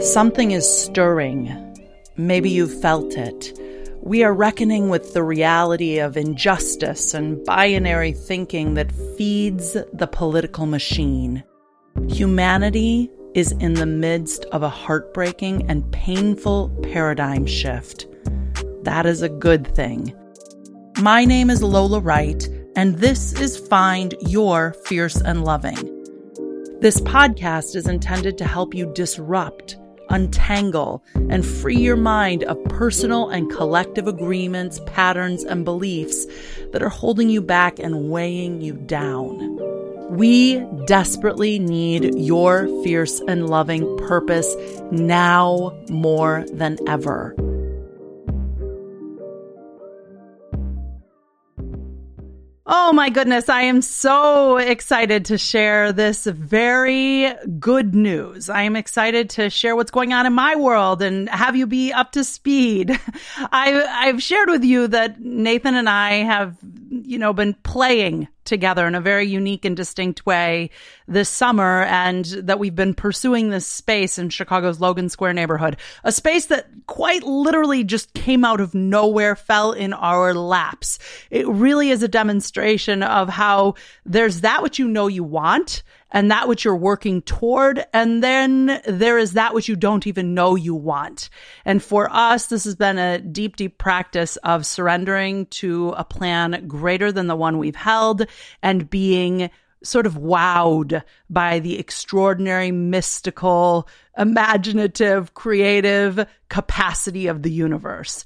Something is stirring. Maybe you've felt it. We are reckoning with the reality of injustice and binary thinking that feeds the political machine. Humanity is in the midst of a heartbreaking and painful paradigm shift. That is a good thing. My name is Lola Wright, and this is Find Your Fierce and Loving. This podcast is intended to help you disrupt untangle, and free your mind of personal and collective agreements, patterns, and beliefs that are holding you back and weighing you down. We desperately need your fierce and loving purpose now more than ever. Oh my goodness, I am so excited to share this very good news. I am excited to share what's going on in my world and have you be up to speed. I, I've shared with you that Nathan and I have, you know, been playing together in a very unique and distinct way this summer and that we've been pursuing this space in Chicago's Logan Square neighborhood, a space that quite literally just came out of nowhere, fell in our laps. It really is a demonstration of how there's that which you know you want and that which you're working toward. And then there is that which you don't even know you want. And for us, this has been a deep, deep practice of surrendering to a plan greater than the one we've held and being sort of wowed by the extraordinary, mystical, imaginative, creative capacity of the universe.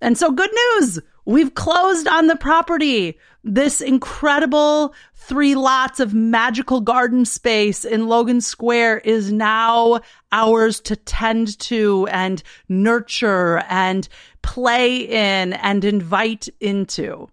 And so good news. We've closed on the property. This incredible three lots of magical garden space in Logan Square is now ours to tend to and nurture and play in and invite into.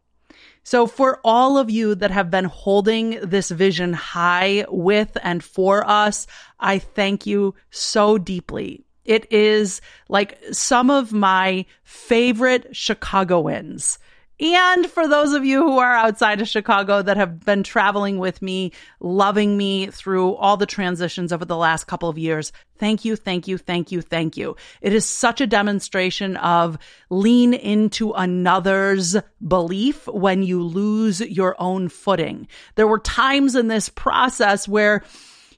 So for all of you that have been holding this vision high with and for us, I thank you so deeply. It is like some of my favorite Chicagoans. And for those of you who are outside of Chicago that have been traveling with me, loving me through all the transitions over the last couple of years, thank you, thank you, thank you, thank you. It is such a demonstration of lean into another's belief when you lose your own footing. There were times in this process where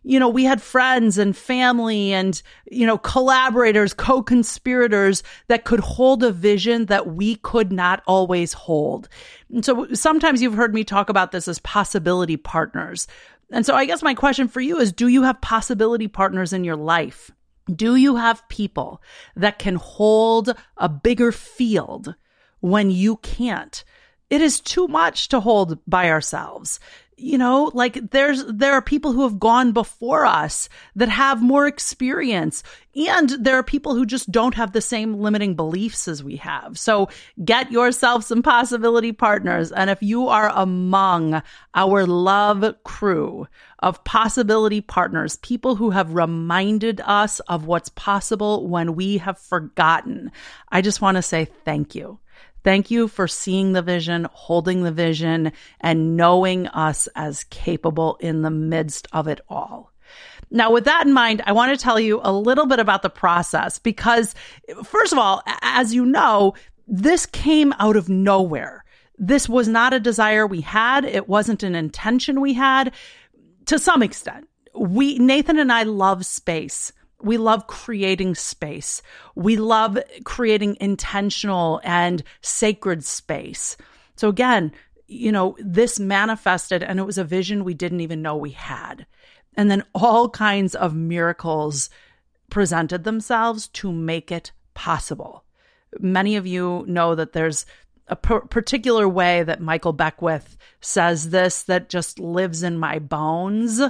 you know, we had friends and family and, you know, collaborators, co-conspirators that could hold a vision that we could not always hold. And so sometimes you've heard me talk about this as possibility partners. And so I guess my question for you is, do you have possibility partners in your life? Do you have people that can hold a bigger field when you can't? It is too much to hold by ourselves you know, like there's, there are people who have gone before us that have more experience. And there are people who just don't have the same limiting beliefs as we have. So get yourself some possibility partners. And if you are among our love crew of possibility partners, people who have reminded us of what's possible when we have forgotten, I just want to say thank you. Thank you for seeing the vision, holding the vision, and knowing us as capable in the midst of it all. Now, with that in mind, I want to tell you a little bit about the process because, first of all, as you know, this came out of nowhere. This was not a desire we had. It wasn't an intention we had to some extent. We, Nathan and I love space. We love creating space. We love creating intentional and sacred space. So again, you know, this manifested and it was a vision we didn't even know we had. And then all kinds of miracles presented themselves to make it possible. Many of you know that there's a particular way that Michael Beckwith says this that just lives in my bones.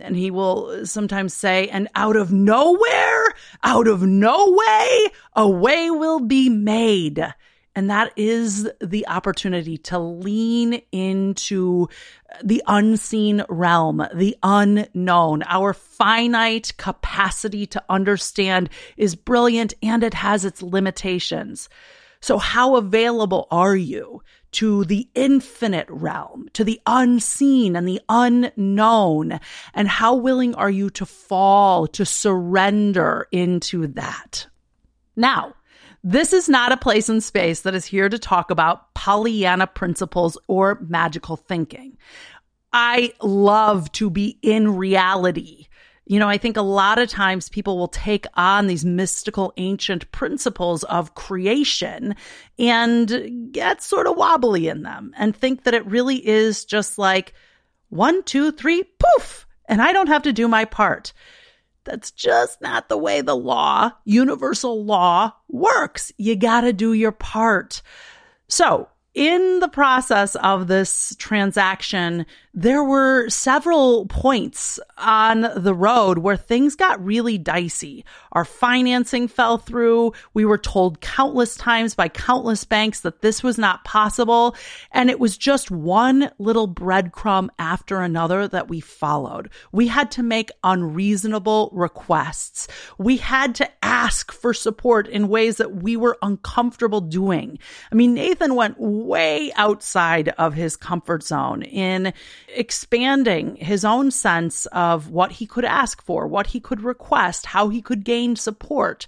And he will sometimes say, and out of nowhere, out of no way, a way will be made. And that is the opportunity to lean into the unseen realm, the unknown. Our finite capacity to understand is brilliant and it has its limitations. So how available are you to the infinite realm, to the unseen and the unknown? And how willing are you to fall, to surrender into that? Now, this is not a place in space that is here to talk about Pollyanna principles or magical thinking. I love to be in reality. You know, I think a lot of times people will take on these mystical ancient principles of creation and get sort of wobbly in them and think that it really is just like one, two, three, poof, and I don't have to do my part. That's just not the way the law, universal law, works. You got to do your part. So, in the process of this transaction, there were several points on the road where things got really dicey. Our financing fell through. We were told countless times by countless banks that this was not possible. And it was just one little breadcrumb after another that we followed. We had to make unreasonable requests. We had to ask for support in ways that we were uncomfortable doing. I mean, Nathan went way outside of his comfort zone in expanding his own sense of what he could ask for, what he could request, how he could gain support.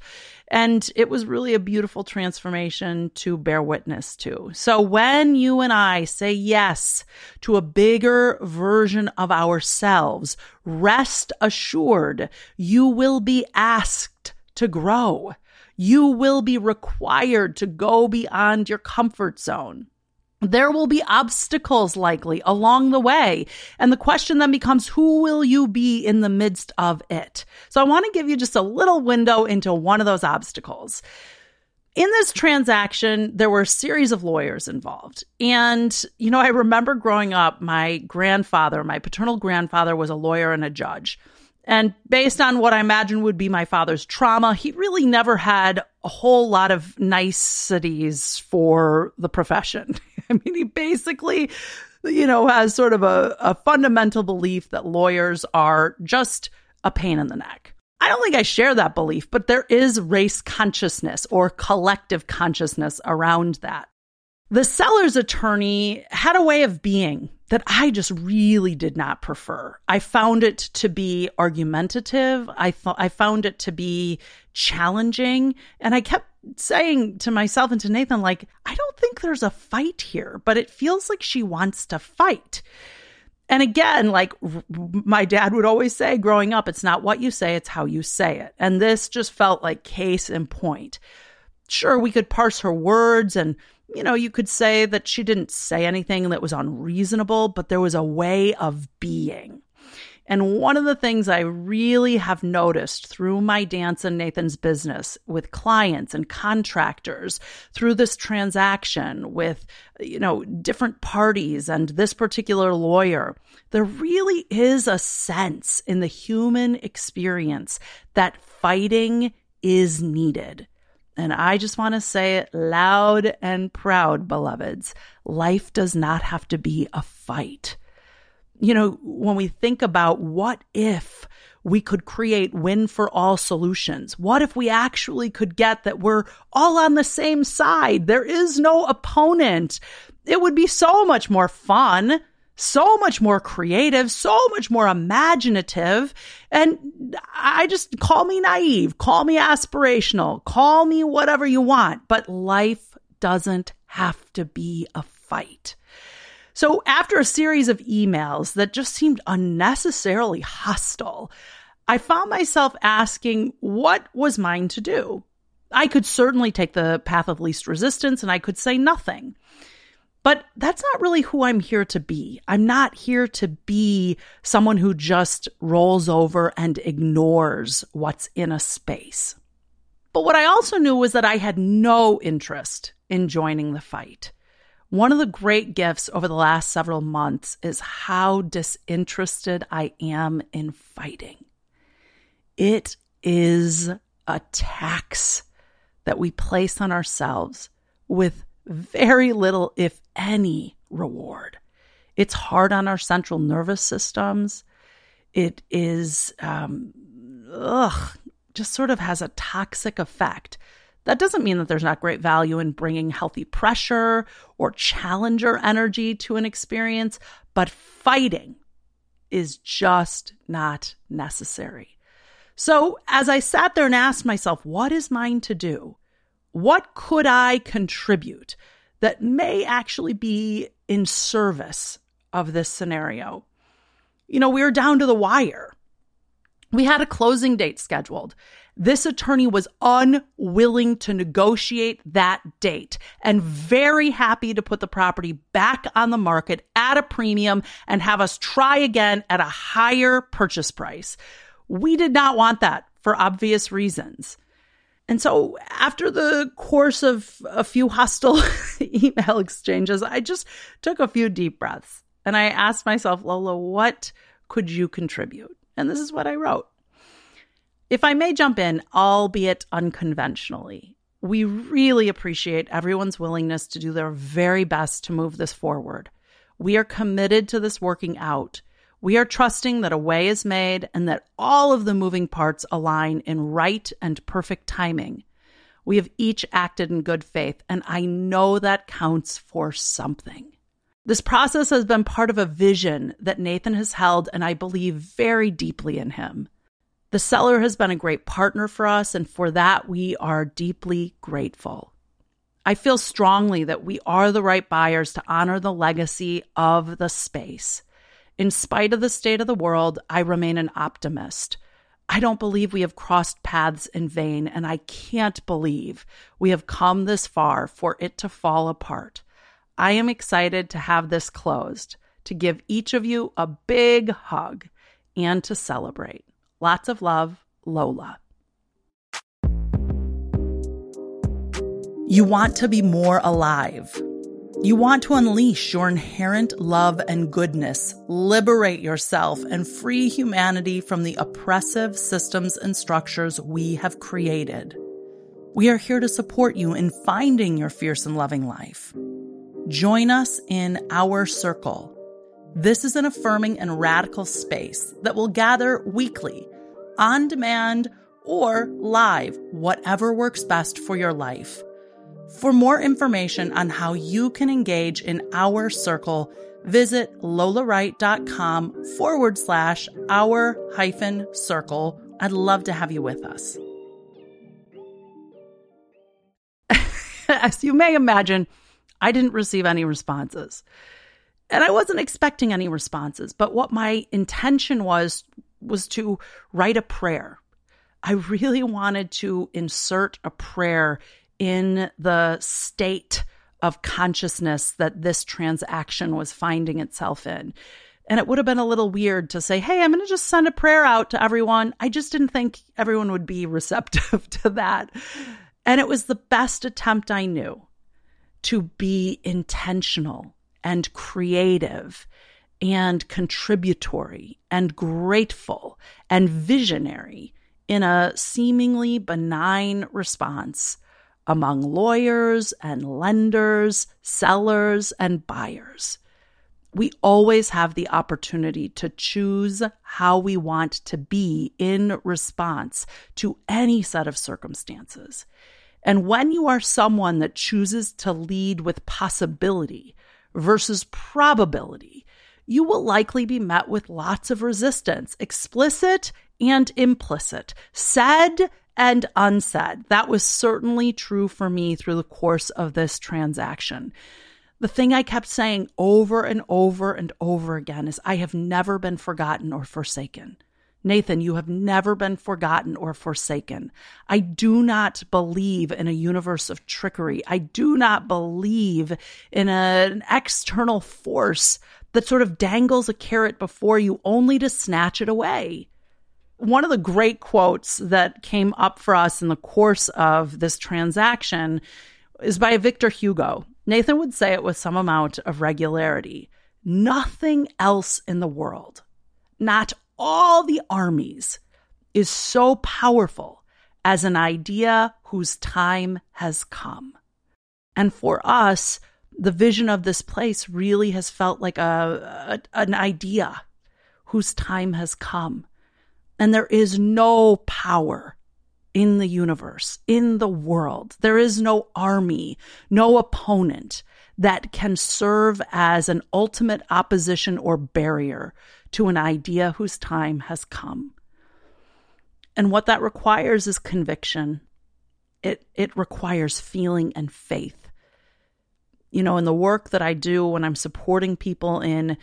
And it was really a beautiful transformation to bear witness to. So when you and I say yes to a bigger version of ourselves, rest assured you will be asked to grow. You will be required to go beyond your comfort zone. There will be obstacles likely along the way. And the question then becomes, who will you be in the midst of it? So I want to give you just a little window into one of those obstacles. In this transaction, there were a series of lawyers involved. And, you know, I remember growing up, my grandfather, my paternal grandfather was a lawyer and a judge. And based on what I imagine would be my father's trauma, he really never had a whole lot of niceties for the profession. I mean, he basically, you know, has sort of a, a fundamental belief that lawyers are just a pain in the neck. I don't think I share that belief, but there is race consciousness or collective consciousness around that. The seller's attorney had a way of being that I just really did not prefer. I found it to be argumentative. I thought I found it to be challenging. And I kept saying to myself and to Nathan, like, I don't think there's a fight here, but it feels like she wants to fight. And again, like my dad would always say growing up, it's not what you say, it's how you say it. And this just felt like case in point. Sure, we could parse her words and you know, you could say that she didn't say anything that was unreasonable, but there was a way of being. And one of the things I really have noticed through my dance and Nathan's business with clients and contractors through this transaction with, you know, different parties and this particular lawyer, there really is a sense in the human experience that fighting is needed. And I just want to say it loud and proud, beloveds. Life does not have to be a fight. You know, when we think about what if we could create win for all solutions? What if we actually could get that we're all on the same side? There is no opponent. It would be so much more fun so much more creative, so much more imaginative. And I just call me naive, call me aspirational, call me whatever you want, but life doesn't have to be a fight. So after a series of emails that just seemed unnecessarily hostile, I found myself asking what was mine to do. I could certainly take the path of least resistance and I could say nothing. But that's not really who I'm here to be. I'm not here to be someone who just rolls over and ignores what's in a space. But what I also knew was that I had no interest in joining the fight. One of the great gifts over the last several months is how disinterested I am in fighting. It is a tax that we place on ourselves with very little, if any, reward. It's hard on our central nervous systems. It is, um, ugh, just sort of has a toxic effect That doesn't mean that there's not great value in bringing healthy pressure or challenger energy to an experience, but fighting is just not necessary. So, as I sat there and asked myself, what is mine to do? What could I contribute that may actually be in service of this scenario? You know, we were down to the wire. We had a closing date scheduled. This attorney was unwilling to negotiate that date and very happy to put the property back on the market at a premium and have us try again at a higher purchase price. We did not want that for obvious reasons. And so, after the course of a few hostile email exchanges, I just took a few deep breaths and I asked myself, Lola, what could you contribute? And this is what I wrote. If I may jump in, albeit unconventionally, we really appreciate everyone's willingness to do their very best to move this forward. We are committed to this working out. We are trusting that a way is made and that all of the moving parts align in right and perfect timing. We have each acted in good faith, and I know that counts for something. This process has been part of a vision that Nathan has held, and I believe very deeply in him. The seller has been a great partner for us, and for that, we are deeply grateful. I feel strongly that we are the right buyers to honor the legacy of the space. In spite of the state of the world, I remain an optimist. I don't believe we have crossed paths in vain, and I can't believe we have come this far for it to fall apart. I am excited to have this closed, to give each of you a big hug, and to celebrate. Lots of love, Lola. You want to be more alive. You want to unleash your inherent love and goodness, liberate yourself, and free humanity from the oppressive systems and structures we have created. We are here to support you in finding your fierce and loving life. Join us in our circle this is an affirming and radical space that will gather weekly, on demand, or live, whatever works best for your life. For more information on how you can engage in our circle, visit lolawright.com forward slash our hyphen circle. I'd love to have you with us. As you may imagine, I didn't receive any responses. And I wasn't expecting any responses, but what my intention was was to write a prayer. I really wanted to insert a prayer in the state of consciousness that this transaction was finding itself in. And it would have been a little weird to say, hey, I'm going to just send a prayer out to everyone. I just didn't think everyone would be receptive to that. And it was the best attempt I knew to be intentional and creative and contributory and grateful and visionary in a seemingly benign response among lawyers and lenders, sellers and buyers. We always have the opportunity to choose how we want to be in response to any set of circumstances. And when you are someone that chooses to lead with possibility versus probability, you will likely be met with lots of resistance, explicit and implicit, said and unsaid. That was certainly true for me through the course of this transaction. The thing I kept saying over and over and over again is I have never been forgotten or forsaken. Nathan, you have never been forgotten or forsaken. I do not believe in a universe of trickery. I do not believe in a, an external force that sort of dangles a carrot before you only to snatch it away. One of the great quotes that came up for us in the course of this transaction is by Victor Hugo. Nathan would say it with some amount of regularity. Nothing else in the world, not all the armies is so powerful as an idea whose time has come. And for us, the vision of this place really has felt like a, a, an idea whose time has come. And there is no power in the universe, in the world. There is no army, no opponent that can serve as an ultimate opposition or barrier to an idea whose time has come. And what that requires is conviction. It, it requires feeling and faith. You know, in the work that I do when I'm supporting people in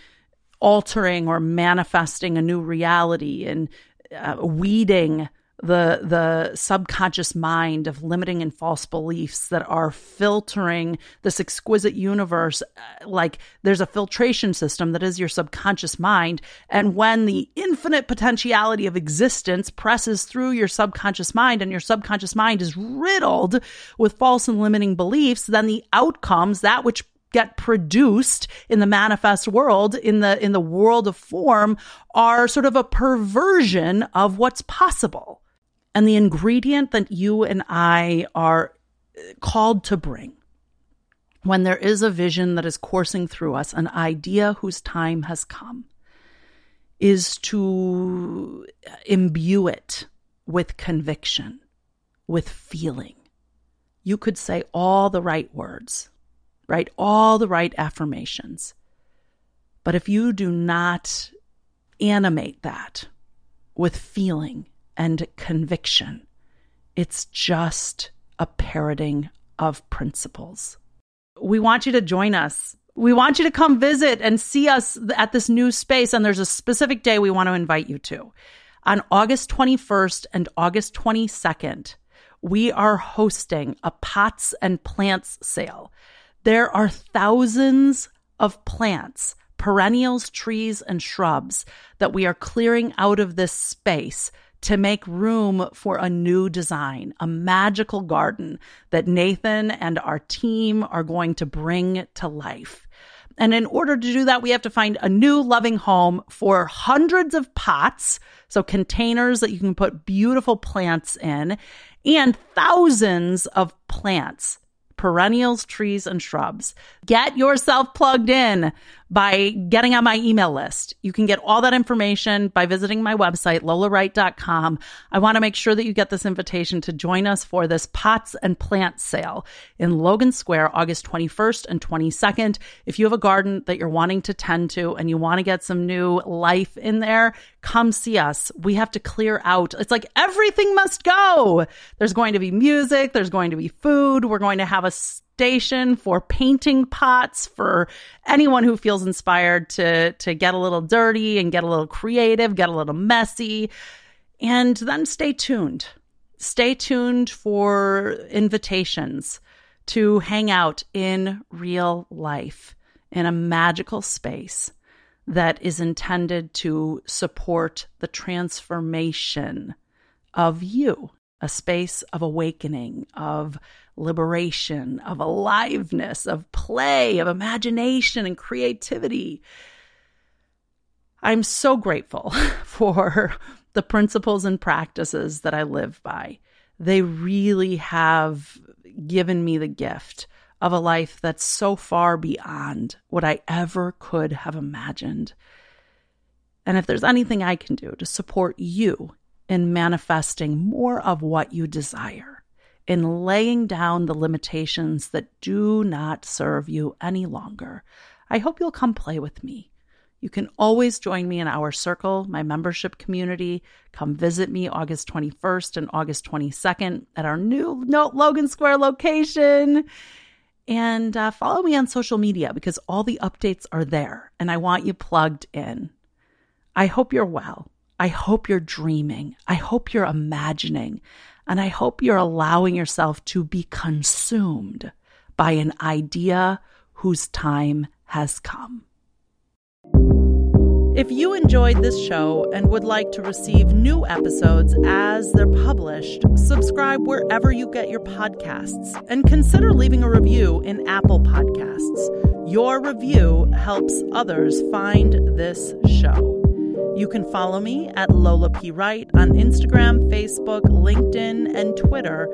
altering or manifesting a new reality and uh, weeding the the subconscious mind of limiting and false beliefs that are filtering this exquisite universe uh, like there's a filtration system that is your subconscious mind. And when the infinite potentiality of existence presses through your subconscious mind and your subconscious mind is riddled with false and limiting beliefs then the outcomes that which get produced in the manifest world in the in the world of form are sort of a perversion of what's possible and the ingredient that you and I are uh, called to bring when there is a vision that is coursing through us, an idea whose time has come, is to imbue it with conviction, with feeling. You could say all the right words, right? All the right affirmations. But if you do not animate that with feeling and conviction. It's just a parroting of principles. We want you to join us. We want you to come visit and see us at this new space. And there's a specific day we want to invite you to. On August 21st and August 22nd, we are hosting a pots and plants sale. There are thousands of plants, perennials, trees, and shrubs that we are clearing out of this space to make room for a new design, a magical garden that Nathan and our team are going to bring to life. And in order to do that, we have to find a new loving home for hundreds of pots, so containers that you can put beautiful plants in, and thousands of plants perennials, trees, and shrubs. Get yourself plugged in by getting on my email list. You can get all that information by visiting my website, lolawright.com. I want to make sure that you get this invitation to join us for this pots and plants sale in Logan Square, August 21st and 22nd. If you have a garden that you're wanting to tend to and you want to get some new life in there, come see us. We have to clear out. It's like everything must go. There's going to be music, there's going to be food, we're going to have a station for painting pots for anyone who feels inspired to to get a little dirty and get a little creative, get a little messy. And then stay tuned. Stay tuned for invitations to hang out in real life in a magical space that is intended to support the transformation of you, a space of awakening, of liberation, of aliveness, of play, of imagination and creativity. I'm so grateful for the principles and practices that I live by. They really have given me the gift of a life that's so far beyond what I ever could have imagined. And if there's anything I can do to support you in manifesting more of what you desire, in laying down the limitations that do not serve you any longer. I hope you'll come play with me. You can always join me in our circle, my membership community. Come visit me August 21st and August 22nd at our new Logan Square location. And uh, follow me on social media because all the updates are there and I want you plugged in. I hope you're well. I hope you're dreaming. I hope you're imagining. And I hope you're allowing yourself to be consumed by an idea whose time has come. If you enjoyed this show and would like to receive new episodes as they're published, subscribe wherever you get your podcasts and consider leaving a review in Apple Podcasts. Your review helps others find this show. You can follow me at Lola P. Wright on Instagram, Facebook, LinkedIn, and Twitter,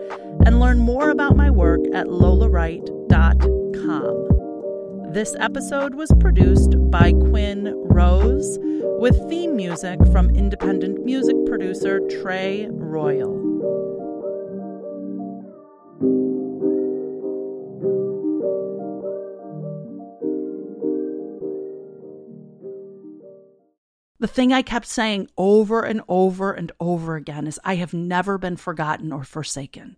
and learn more about my work at lolawright.com. This episode was produced by Quinn Rose with theme music from independent music producer Trey Royal. The thing I kept saying over and over and over again is I have never been forgotten or forsaken.